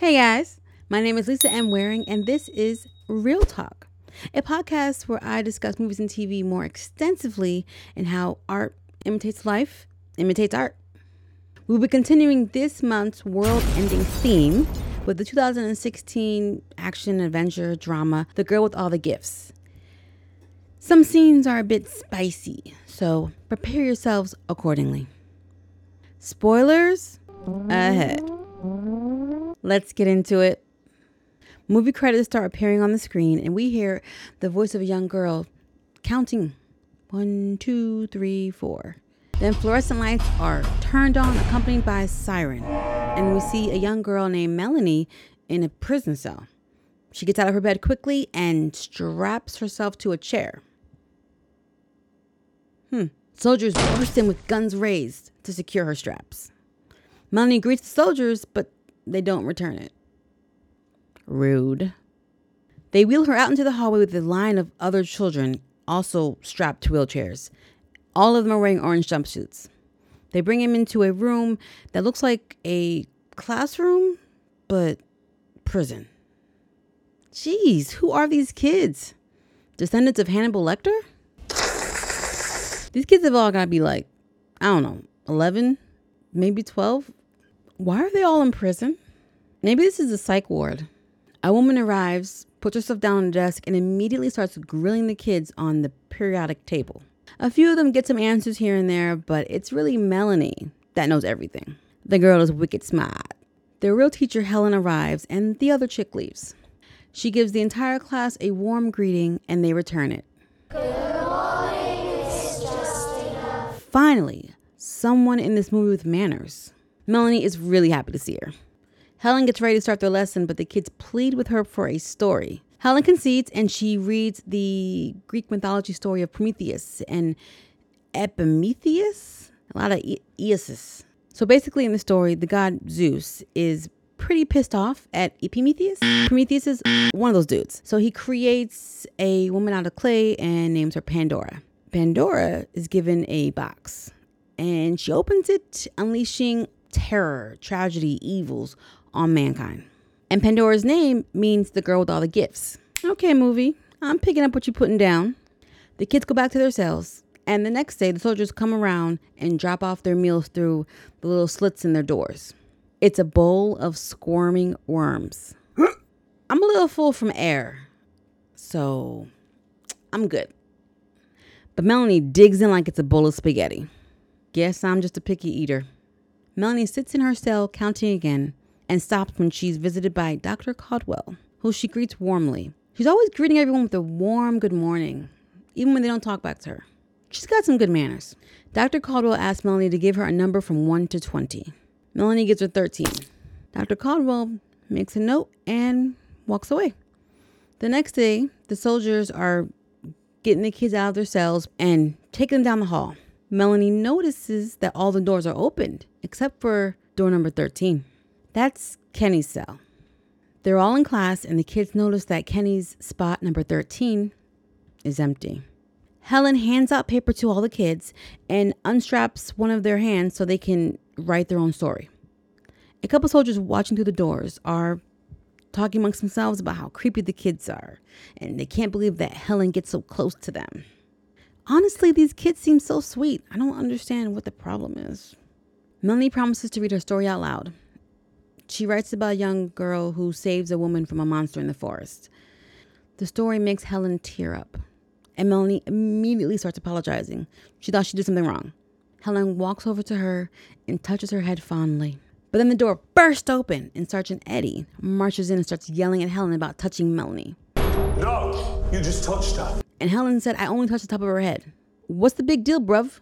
Hey guys, my name is Lisa M. Waring, and this is Real Talk, a podcast where I discuss movies and TV more extensively and how art imitates life, imitates art. We'll be continuing this month's world ending theme with the 2016 action adventure drama The Girl with All the Gifts. Some scenes are a bit spicy, so prepare yourselves accordingly. Spoilers ahead. Let's get into it. Movie credits start appearing on the screen, and we hear the voice of a young girl counting one, two, three, four. Then fluorescent lights are turned on, accompanied by a siren, and we see a young girl named Melanie in a prison cell. She gets out of her bed quickly and straps herself to a chair. Hmm. Soldiers burst in with guns raised to secure her straps. Melanie greets the soldiers, but they don't return it. Rude. They wheel her out into the hallway with a line of other children, also strapped to wheelchairs. All of them are wearing orange jumpsuits. They bring him into a room that looks like a classroom, but prison. Jeez, who are these kids? Descendants of Hannibal Lecter? These kids have all got to be like, I don't know, 11, maybe 12. Why are they all in prison? Maybe this is a psych ward. A woman arrives, puts herself down on the desk, and immediately starts grilling the kids on the periodic table. A few of them get some answers here and there, but it's really Melanie that knows everything. The girl is wicked smart. The real teacher, Helen, arrives, and the other chick leaves. She gives the entire class a warm greeting, and they return it. Finally, someone in this movie with manners. Melanie is really happy to see her. Helen gets ready to start their lesson, but the kids plead with her for a story. Helen concedes and she reads the Greek mythology story of Prometheus and Epimetheus, a lot of e- Eosus. So basically, in the story, the god Zeus is pretty pissed off at Epimetheus. Prometheus is one of those dudes. So he creates a woman out of clay and names her Pandora. Pandora is given a box and she opens it, unleashing terror, tragedy, evils on mankind. And Pandora's name means the girl with all the gifts. Okay, movie, I'm picking up what you're putting down. The kids go back to their cells, and the next day, the soldiers come around and drop off their meals through the little slits in their doors. It's a bowl of squirming worms. I'm a little full from air, so I'm good. But Melanie digs in like it's a bowl of spaghetti. Guess I'm just a picky eater. Melanie sits in her cell counting again and stops when she's visited by Dr. Caldwell, who she greets warmly. She's always greeting everyone with a warm good morning, even when they don't talk back to her. She's got some good manners. Dr. Caldwell asks Melanie to give her a number from 1 to 20. Melanie gives her 13. Dr. Caldwell makes a note and walks away. The next day, the soldiers are getting the kids out of their cells and taking them down the hall. Melanie notices that all the doors are opened except for door number 13. That's Kenny's cell. They're all in class, and the kids notice that Kenny's spot number 13 is empty. Helen hands out paper to all the kids and unstraps one of their hands so they can write their own story. A couple soldiers watching through the doors are talking amongst themselves about how creepy the kids are, and they can't believe that Helen gets so close to them. Honestly, these kids seem so sweet. I don't understand what the problem is. Melanie promises to read her story out loud. She writes about a young girl who saves a woman from a monster in the forest. The story makes Helen tear up, and Melanie immediately starts apologizing. She thought she did something wrong. Helen walks over to her and touches her head fondly. But then the door bursts open, and Sergeant Eddie marches in and starts yelling at Helen about touching Melanie. No, you just touched her. And Helen said, I only touched the top of her head. What's the big deal, bruv?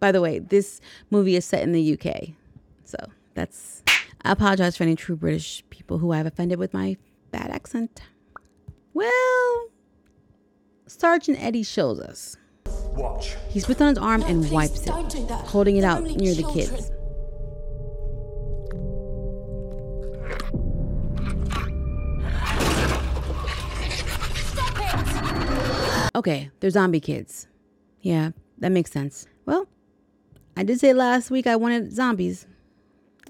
By the way, this movie is set in the UK. So that's. I apologize for any true British people who I've offended with my bad accent. Well, Sergeant Eddie shows us. Watch. He spits on his arm and wipes it, don't do that. holding it They're out only near the kids. Okay, they're zombie kids. Yeah, that makes sense. Well, I did say last week I wanted zombies.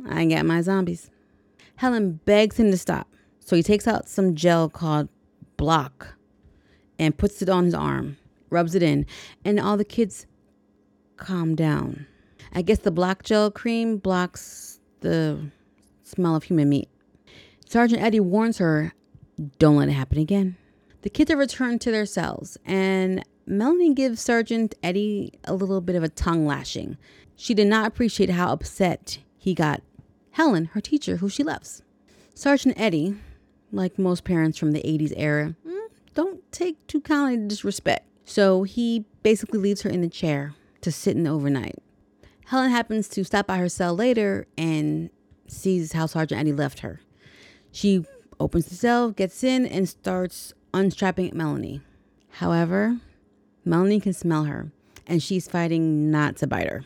I ain't got my zombies. Helen begs him to stop. So he takes out some gel called Block and puts it on his arm, rubs it in, and all the kids calm down. I guess the block gel cream blocks the smell of human meat. Sergeant Eddie warns her don't let it happen again. The kids are returned to their cells, and Melanie gives Sergeant Eddie a little bit of a tongue lashing. She did not appreciate how upset he got Helen, her teacher, who she loves. Sergeant Eddie, like most parents from the 80s era, mm, don't take too kindly to disrespect. So he basically leaves her in the chair to sit in overnight. Helen happens to stop by her cell later and sees how Sergeant Eddie left her. She opens the cell, gets in, and starts unstrapping Melanie. However, Melanie can smell her, and she's fighting not to bite her.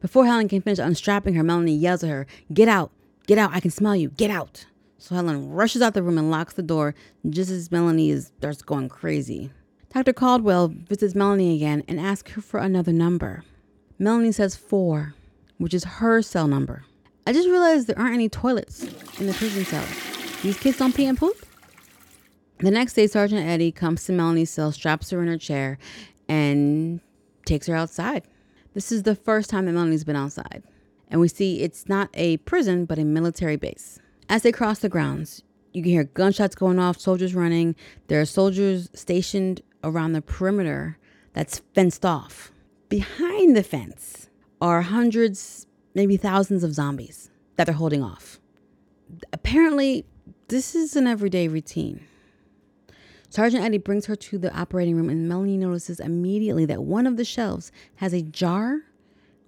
Before Helen can finish unstrapping her, Melanie yells at her, Get out! Get out! I can smell you! Get out! So Helen rushes out the room and locks the door just as Melanie is, starts going crazy. Dr. Caldwell visits Melanie again and asks her for another number. Melanie says four, which is her cell number. I just realized there aren't any toilets in the prison cell. These kids don't pee and poop? The next day, Sergeant Eddie comes to Melanie's cell, straps her in her chair, and takes her outside. This is the first time that Melanie's been outside. And we see it's not a prison, but a military base. As they cross the grounds, you can hear gunshots going off, soldiers running. There are soldiers stationed around the perimeter that's fenced off. Behind the fence are hundreds, maybe thousands of zombies that they're holding off. Apparently, this is an everyday routine. Sergeant Eddie brings her to the operating room, and Melanie notices immediately that one of the shelves has a jar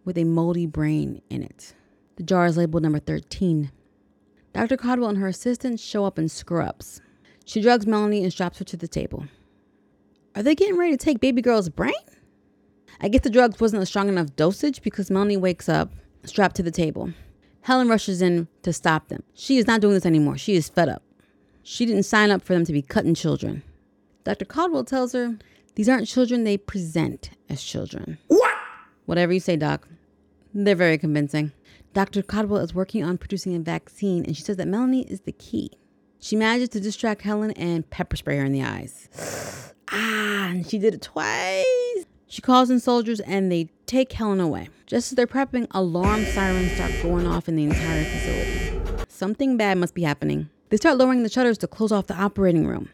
with a moldy brain in it. The jar is labeled number 13. Dr. Caldwell and her assistant show up in scrubs. She drugs Melanie and straps her to the table. Are they getting ready to take baby girl's brain? I guess the drugs wasn't a strong enough dosage because Melanie wakes up strapped to the table. Helen rushes in to stop them. She is not doing this anymore. She is fed up. She didn't sign up for them to be cutting children. Dr. Caldwell tells her these aren't children, they present as children. What? Whatever you say, Doc. They're very convincing. Dr. Caldwell is working on producing a vaccine, and she says that Melanie is the key. She manages to distract Helen and pepper spray her in the eyes. ah, and she did it twice. She calls in soldiers and they take Helen away. Just as they're prepping, alarm sirens start going off in the entire facility. Something bad must be happening. They start lowering the shutters to close off the operating room.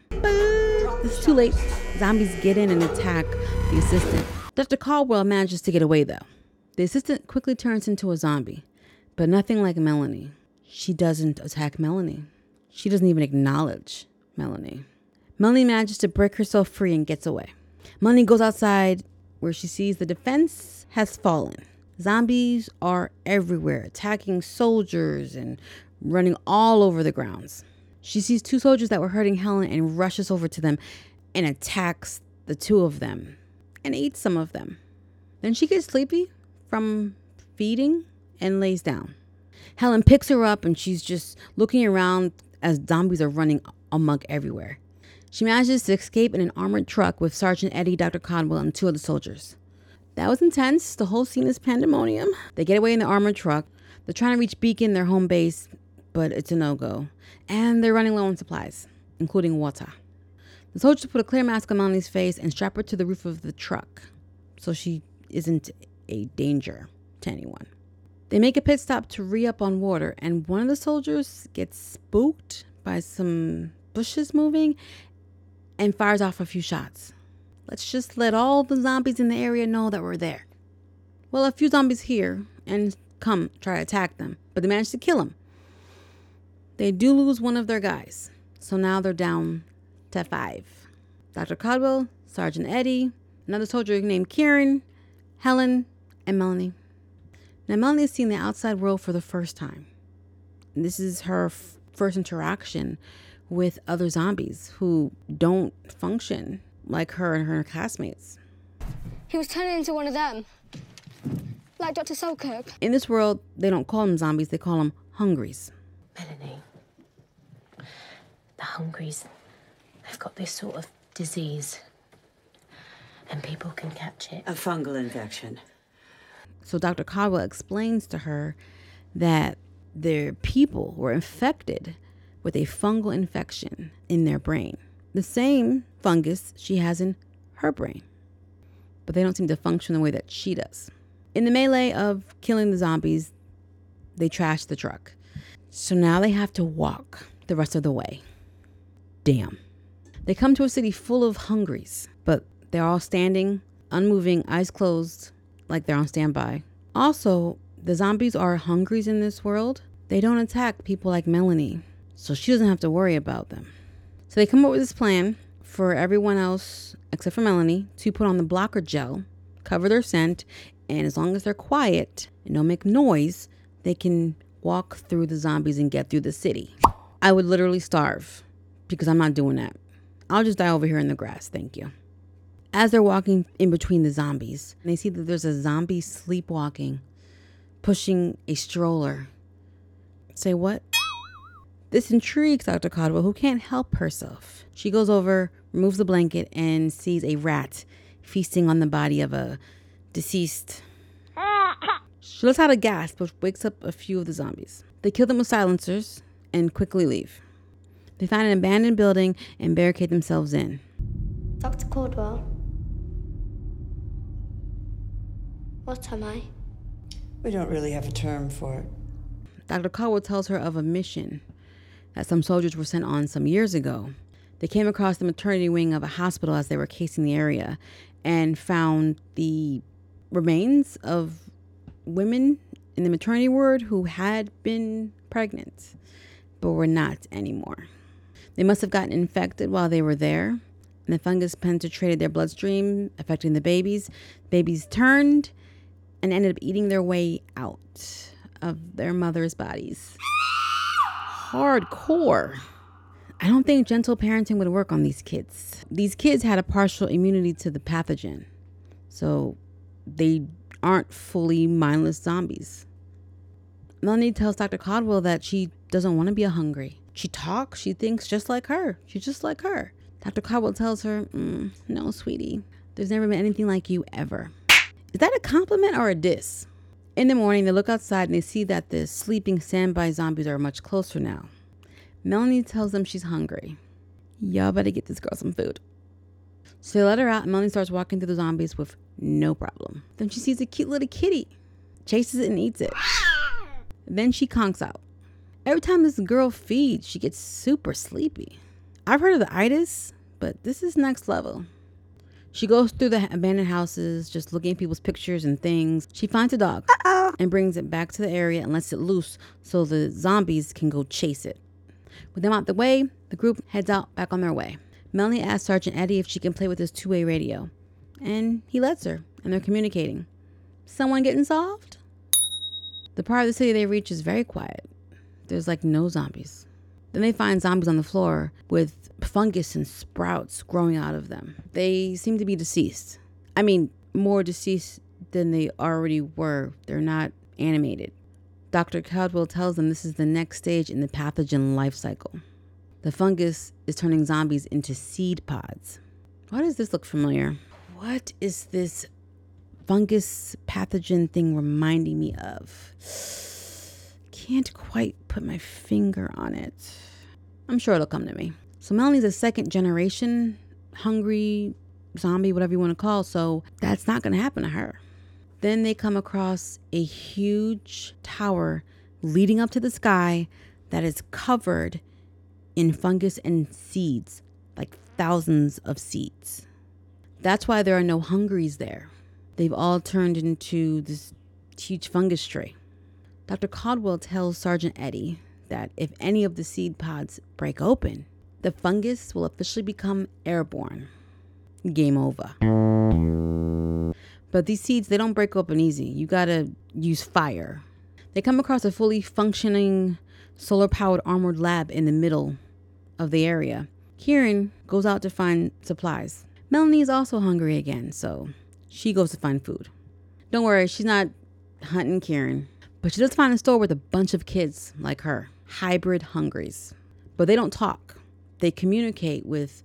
It's too late. Zombies get in and attack the assistant. Dr. Caldwell manages to get away though. The assistant quickly turns into a zombie, but nothing like Melanie. She doesn't attack Melanie. She doesn't even acknowledge Melanie. Melanie manages to break herself free and gets away. Melanie goes outside where she sees the defense has fallen. Zombies are everywhere, attacking soldiers and running all over the grounds. She sees two soldiers that were hurting Helen and rushes over to them and attacks the two of them and eats some of them. Then she gets sleepy from feeding and lays down. Helen picks her up and she's just looking around as zombies are running amok everywhere. She manages to escape in an armored truck with Sergeant Eddie, Dr. Caldwell, and two of the soldiers. That was intense. The whole scene is pandemonium. They get away in the armored truck. They're trying to reach Beacon, their home base, but it's a no go. And they're running low on supplies, including water. The soldiers put a clear mask on Melanie's face and strap her to the roof of the truck so she isn't a danger to anyone. They make a pit stop to re up on water, and one of the soldiers gets spooked by some bushes moving and fires off a few shots. Let's just let all the zombies in the area know that we're there. Well, a few zombies here and come try to attack them, but they manage to kill them. They do lose one of their guys, so now they're down to five. Dr. Caldwell, Sergeant Eddie, another soldier named Kieran, Helen, and Melanie. Now, Melanie is seeing the outside world for the first time. And this is her f- first interaction with other zombies who don't function like her and her classmates. He was turning into one of them. Like Dr. Selkirk. In this world, they don't call them zombies, they call them hungries. Melanie. The hungries, they've got this sort of disease. And people can catch it. A fungal infection. So Dr. Caldwell explains to her that their people were infected with a fungal infection in their brain. The same fungus she has in her brain. But they don't seem to function the way that she does. In the melee of killing the zombies, they trash the truck. So now they have to walk the rest of the way. Damn. They come to a city full of hungries, but they're all standing, unmoving, eyes closed, like they're on standby. Also, the zombies are hungries in this world. They don't attack people like Melanie, so she doesn't have to worry about them. So they come up with this plan for everyone else, except for Melanie, to put on the blocker gel, cover their scent, and as long as they're quiet and don't make noise, they can walk through the zombies and get through the city. I would literally starve because I'm not doing that. I'll just die over here in the grass, thank you. As they're walking in between the zombies, they see that there's a zombie sleepwalking, pushing a stroller. Say what? This intrigues Dr. Caldwell, who can't help herself. She goes over, removes the blanket, and sees a rat feasting on the body of a deceased. She lets out a gasp, which wakes up a few of the zombies. They kill them with silencers and quickly leave. They find an abandoned building and barricade themselves in. Dr. Caldwell. What am I? We don't really have a term for it. Dr. Caldwell tells her of a mission that some soldiers were sent on some years ago. They came across the maternity wing of a hospital as they were casing the area and found the remains of women in the maternity ward who had been pregnant but were not anymore. They must have gotten infected while they were there, and the fungus penetrated their bloodstream, affecting the babies. Babies turned and ended up eating their way out of their mother's bodies. Hardcore. I don't think gentle parenting would work on these kids. These kids had a partial immunity to the pathogen, so they aren't fully mindless zombies. Melanie tells Dr. Caldwell that she doesn't want to be a hungry. She talks, she thinks just like her. She's just like her. Dr. Caldwell tells her, mm, No, sweetie, there's never been anything like you ever. Is that a compliment or a diss? In the morning, they look outside and they see that the sleeping standby zombies are much closer now. Melanie tells them she's hungry. Y'all better get this girl some food. So they let her out, and Melanie starts walking through the zombies with no problem. Then she sees a cute little kitty, chases it, and eats it. Then she conks out. Every time this girl feeds, she gets super sleepy. I've heard of the itis, but this is next level. She goes through the abandoned houses, just looking at people's pictures and things. She finds a dog and brings it back to the area and lets it loose so the zombies can go chase it. With them out the way, the group heads out back on their way. Melanie asks Sergeant Eddie if she can play with his two way radio, and he lets her, and they're communicating. Someone getting solved? The part of the city they reach is very quiet. There's like no zombies. Then they find zombies on the floor with fungus and sprouts growing out of them. They seem to be deceased. I mean, more deceased than they already were. They're not animated. Dr. Caldwell tells them this is the next stage in the pathogen life cycle. The fungus is turning zombies into seed pods. Why does this look familiar? What is this fungus pathogen thing reminding me of? Can't quite put my finger on it. I'm sure it'll come to me. So Melanie's a second generation hungry zombie, whatever you want to call, so that's not going to happen to her. Then they come across a huge tower leading up to the sky that is covered in fungus and seeds, like thousands of seeds. That's why there are no hungries there. They've all turned into this huge fungus tree. Dr. Caldwell tells Sergeant Eddie that if any of the seed pods break open, the fungus will officially become airborne. Game over. But these seeds, they don't break open easy. You gotta use fire. They come across a fully functioning solar powered armored lab in the middle of the area. Kieran goes out to find supplies. Melanie is also hungry again, so she goes to find food. Don't worry, she's not hunting Kieran, but she does find a store with a bunch of kids like her, hybrid hungries. But they don't talk, they communicate with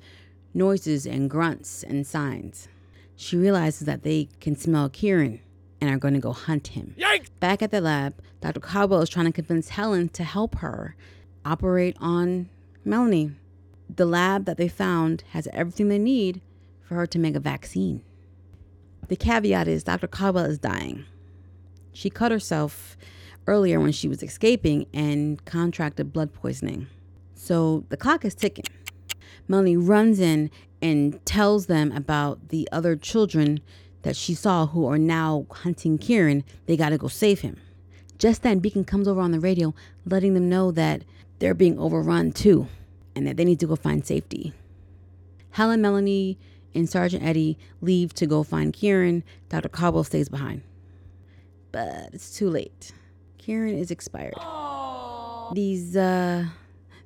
noises and grunts and signs. She realizes that they can smell Kieran and are going to go hunt him. Yikes! Back at the lab, Dr. Caldwell is trying to convince Helen to help her operate on Melanie. The lab that they found has everything they need for her to make a vaccine. The caveat is Dr. Caldwell is dying. She cut herself earlier when she was escaping and contracted blood poisoning. So the clock is ticking. Melanie runs in and tells them about the other children that she saw who are now hunting Kieran. They got to go save him. Just then, Beacon comes over on the radio, letting them know that they're being overrun too and that they need to go find safety. Helen, Melanie, and Sergeant Eddie leave to go find Kieran. Dr. Caldwell stays behind. But it's too late. Kieran is expired. These uh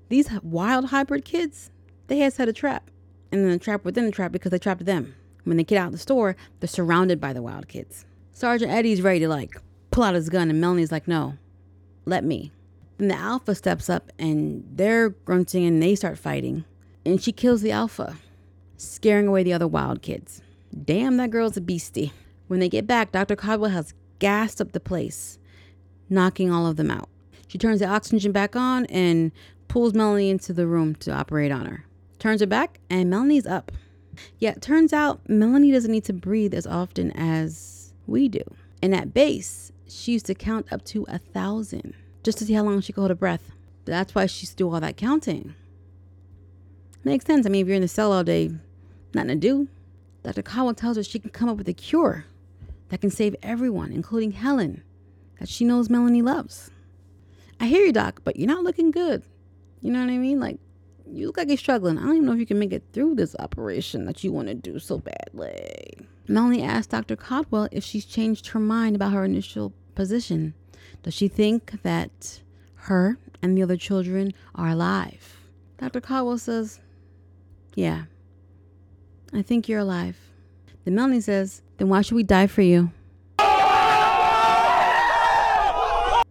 these wild hybrid kids, they had set a trap. And then a trap within a trap because they trapped them. When they get out of the store, they're surrounded by the wild kids. Sergeant Eddie's ready to like pull out his gun and Melanie's like, no, let me. Then the alpha steps up and they're grunting and they start fighting. And she kills the alpha, scaring away the other wild kids. Damn, that girl's a beastie. When they get back, Dr. Caldwell has gassed up the place, knocking all of them out. She turns the oxygen back on and pulls Melanie into the room to operate on her. Turns her back, and Melanie's up. Yet, turns out Melanie doesn't need to breathe as often as we do. And at base, she used to count up to a thousand just to see how long she could hold her breath. That's why she's do all that counting. Makes sense. I mean, if you're in the cell all day, nothing to do. Dr. Caldwell tells her she can come up with a cure that can save everyone, including Helen, that she knows Melanie loves. I hear you, Doc, but you're not looking good. You know what I mean? Like, you look like you're struggling. I don't even know if you can make it through this operation that you want to do so badly. Melanie asks Dr. Caldwell if she's changed her mind about her initial position. Does she think that her and the other children are alive? Dr. Caldwell says, Yeah, I think you're alive. Then Melanie says, Then why should we die for you?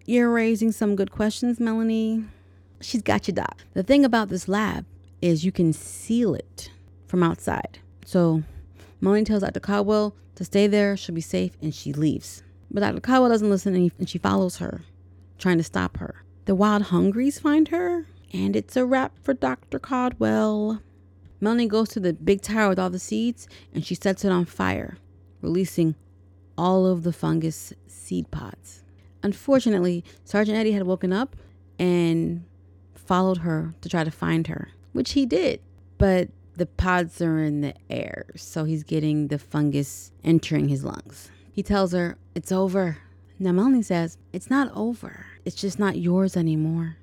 You're raising some good questions, Melanie. She's got you, Doc. The thing about this lab is you can seal it from outside. So Melanie tells Dr. Caldwell to stay there, she'll be safe, and she leaves. But. Caldwell doesn't listen and, she follows her, trying to stop her. The wild hungries find her, and it's a wrap for Dr. Caldwell. Melanie goes to the big tower with all the seeds and she sets it on fire, releasing all of the fungus seed pods. Unfortunately, Sergeant Eddie had woken up and followed her to try to find her, which he did. But the pods are in the air, so he's getting the fungus entering his lungs. He tells her, It's over. Now, Melanie says, It's not over. It's just not yours anymore.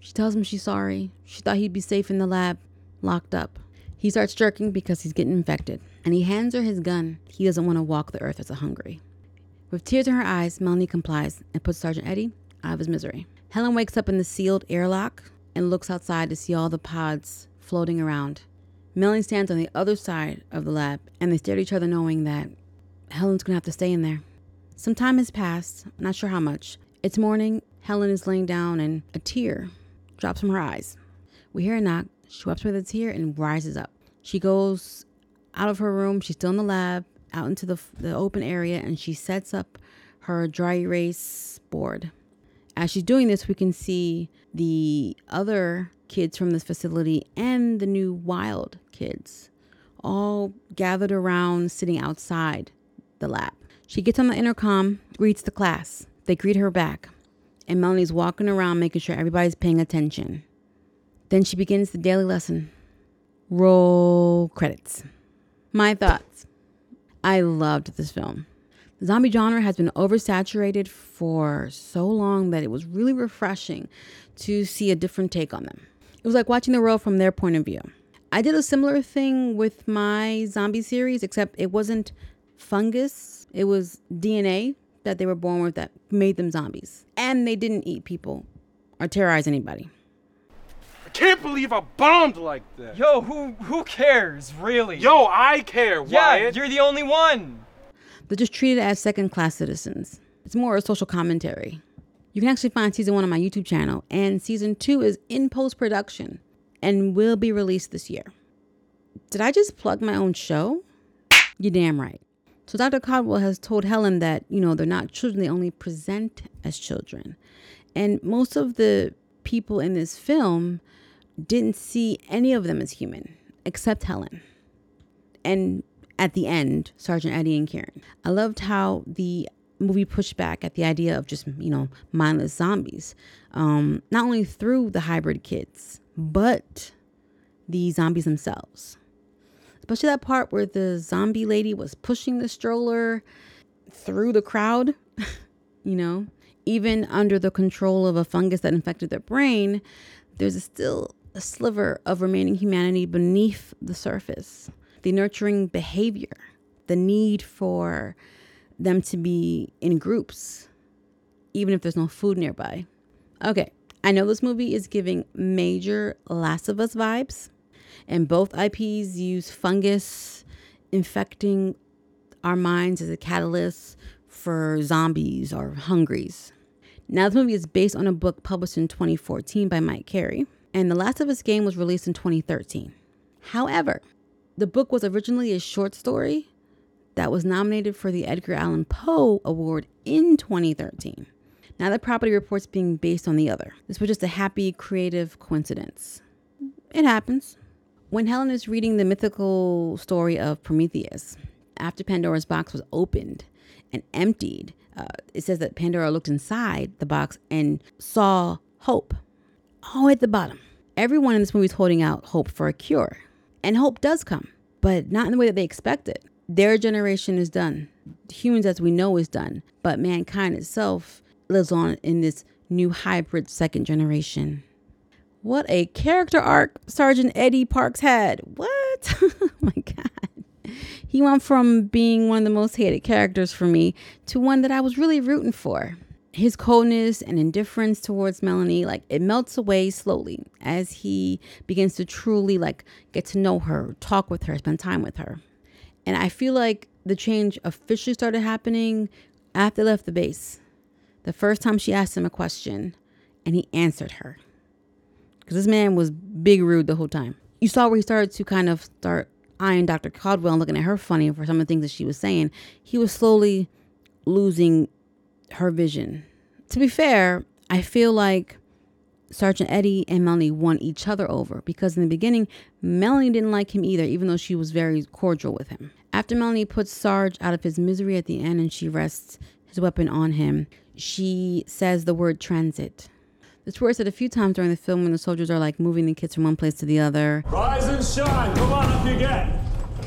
She tells him she's sorry. She thought he'd be safe in the lab, locked up. He starts jerking because he's getting infected, and he hands her his gun. He doesn't want to walk the earth as a hungry. With tears in her eyes, Melanie complies and puts Sergeant Eddie out of his misery. Helen wakes up in the sealed airlock and looks outside to see all the pods floating around. Melanie stands on the other side of the lab, and they stare at each other, knowing that Helen's gonna have to stay in there. Some time has passed, not sure how much. It's morning. Helen is laying down, and a tear drops from her eyes. We hear a knock. She wipes away the tear and rises up. She goes out of her room. She's still in the lab, out into the, the open area, and she sets up her dry erase board. As she's doing this, we can see the other kids from this facility and the new wild kids all gathered around sitting outside the lab. She gets on the intercom, greets the class. They greet her back, and Melanie's walking around making sure everybody's paying attention. Then she begins the daily lesson. Roll credits. My thoughts. I loved this film. The zombie genre has been oversaturated for so long that it was really refreshing to see a different take on them. It was like watching the world from their point of view. I did a similar thing with my zombie series, except it wasn't fungus, it was DNA that they were born with that made them zombies. And they didn't eat people or terrorize anybody. I can't believe I bombed like that. Yo, who who cares, really? Yo, I care, yeah, Wyatt. you're the only one. They're just treated as second class citizens. It's more a social commentary. You can actually find season one on my YouTube channel, and season two is in post production and will be released this year. Did I just plug my own show? You're damn right. So Dr. Caldwell has told Helen that, you know, they're not children, they only present as children. And most of the people in this film didn't see any of them as human, except Helen. And at the end, Sergeant Eddie and Kieran. I loved how the movie pushed back at the idea of just, you know, mindless zombies. Um, not only through the hybrid kids, but the zombies themselves. Especially that part where the zombie lady was pushing the stroller through the crowd, you know, even under the control of a fungus that infected their brain, there's a still a sliver of remaining humanity beneath the surface. The nurturing behavior, the need for them to be in groups, even if there's no food nearby. Okay, I know this movie is giving major Last of Us vibes, and both IPs use fungus infecting our minds as a catalyst for zombies or hungries. Now, this movie is based on a book published in 2014 by Mike Carey, and The Last of Us game was released in 2013. However, the book was originally a short story that was nominated for the Edgar Allan Poe Award in 2013. Now, the property reports being based on the other. This was just a happy, creative coincidence. It happens. When Helen is reading the mythical story of Prometheus, after Pandora's box was opened and emptied, uh, it says that Pandora looked inside the box and saw hope. Oh, at the bottom. Everyone in this movie is holding out hope for a cure. And hope does come, but not in the way that they expected. Their generation is done. Humans, as we know, is done. But mankind itself lives on in this new hybrid second generation. What a character arc Sergeant Eddie Parks had. What? oh my God. He went from being one of the most hated characters for me to one that I was really rooting for. His coldness and indifference towards Melanie, like it melts away slowly as he begins to truly like get to know her, talk with her, spend time with her. And I feel like the change officially started happening after they left the base. The first time she asked him a question and he answered her. Because this man was big rude the whole time. You saw where he started to kind of start eyeing Dr. Caldwell and looking at her funny for some of the things that she was saying. He was slowly losing her vision. To be fair, I feel like Sergeant Eddie and Melanie won each other over because in the beginning, Melanie didn't like him either, even though she was very cordial with him. After Melanie puts Sarge out of his misery at the end and she rests his weapon on him, she says the word transit. This word said a few times during the film when the soldiers are like moving the kids from one place to the other. Rise and shine. Come on up you get.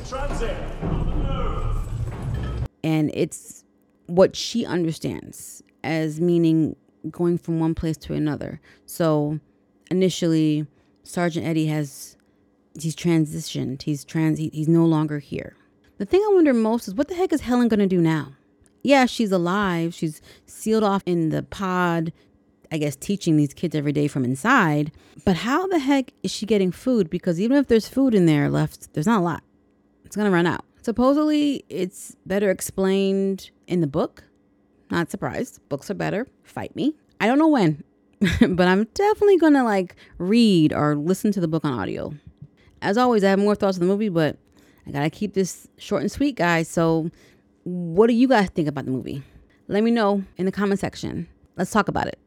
Transit. Move. and it's what she understands as meaning going from one place to another. So initially, Sergeant Eddie has he's transitioned. He's trans. He, he's no longer here. The thing I wonder most is what the heck is Helen gonna do now? Yeah, she's alive. She's sealed off in the pod. I guess teaching these kids every day from inside. But how the heck is she getting food? Because even if there's food in there left, there's not a lot. It's gonna run out. Supposedly, it's better explained in the book. Not surprised. Books are better. Fight me. I don't know when, but I'm definitely gonna like read or listen to the book on audio. As always, I have more thoughts on the movie, but I gotta keep this short and sweet, guys. So, what do you guys think about the movie? Let me know in the comment section. Let's talk about it.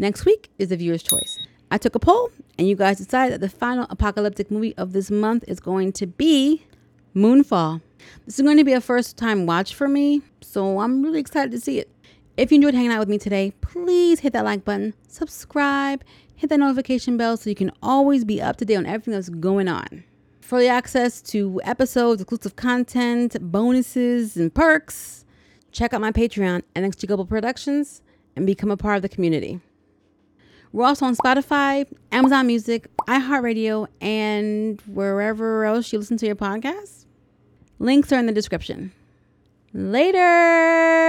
Next week is the viewer's choice. I took a poll, and you guys decided that the final apocalyptic movie of this month is going to be Moonfall. This is going to be a first time watch for me, so I'm really excited to see it. If you enjoyed hanging out with me today, please hit that like button, subscribe, hit that notification bell so you can always be up to date on everything that's going on. For the access to episodes, exclusive content, bonuses, and perks, check out my Patreon at NXG Global Productions and become a part of the community. We're also on Spotify, Amazon Music, iHeartRadio, and wherever else you listen to your podcasts. Links are in the description. Later.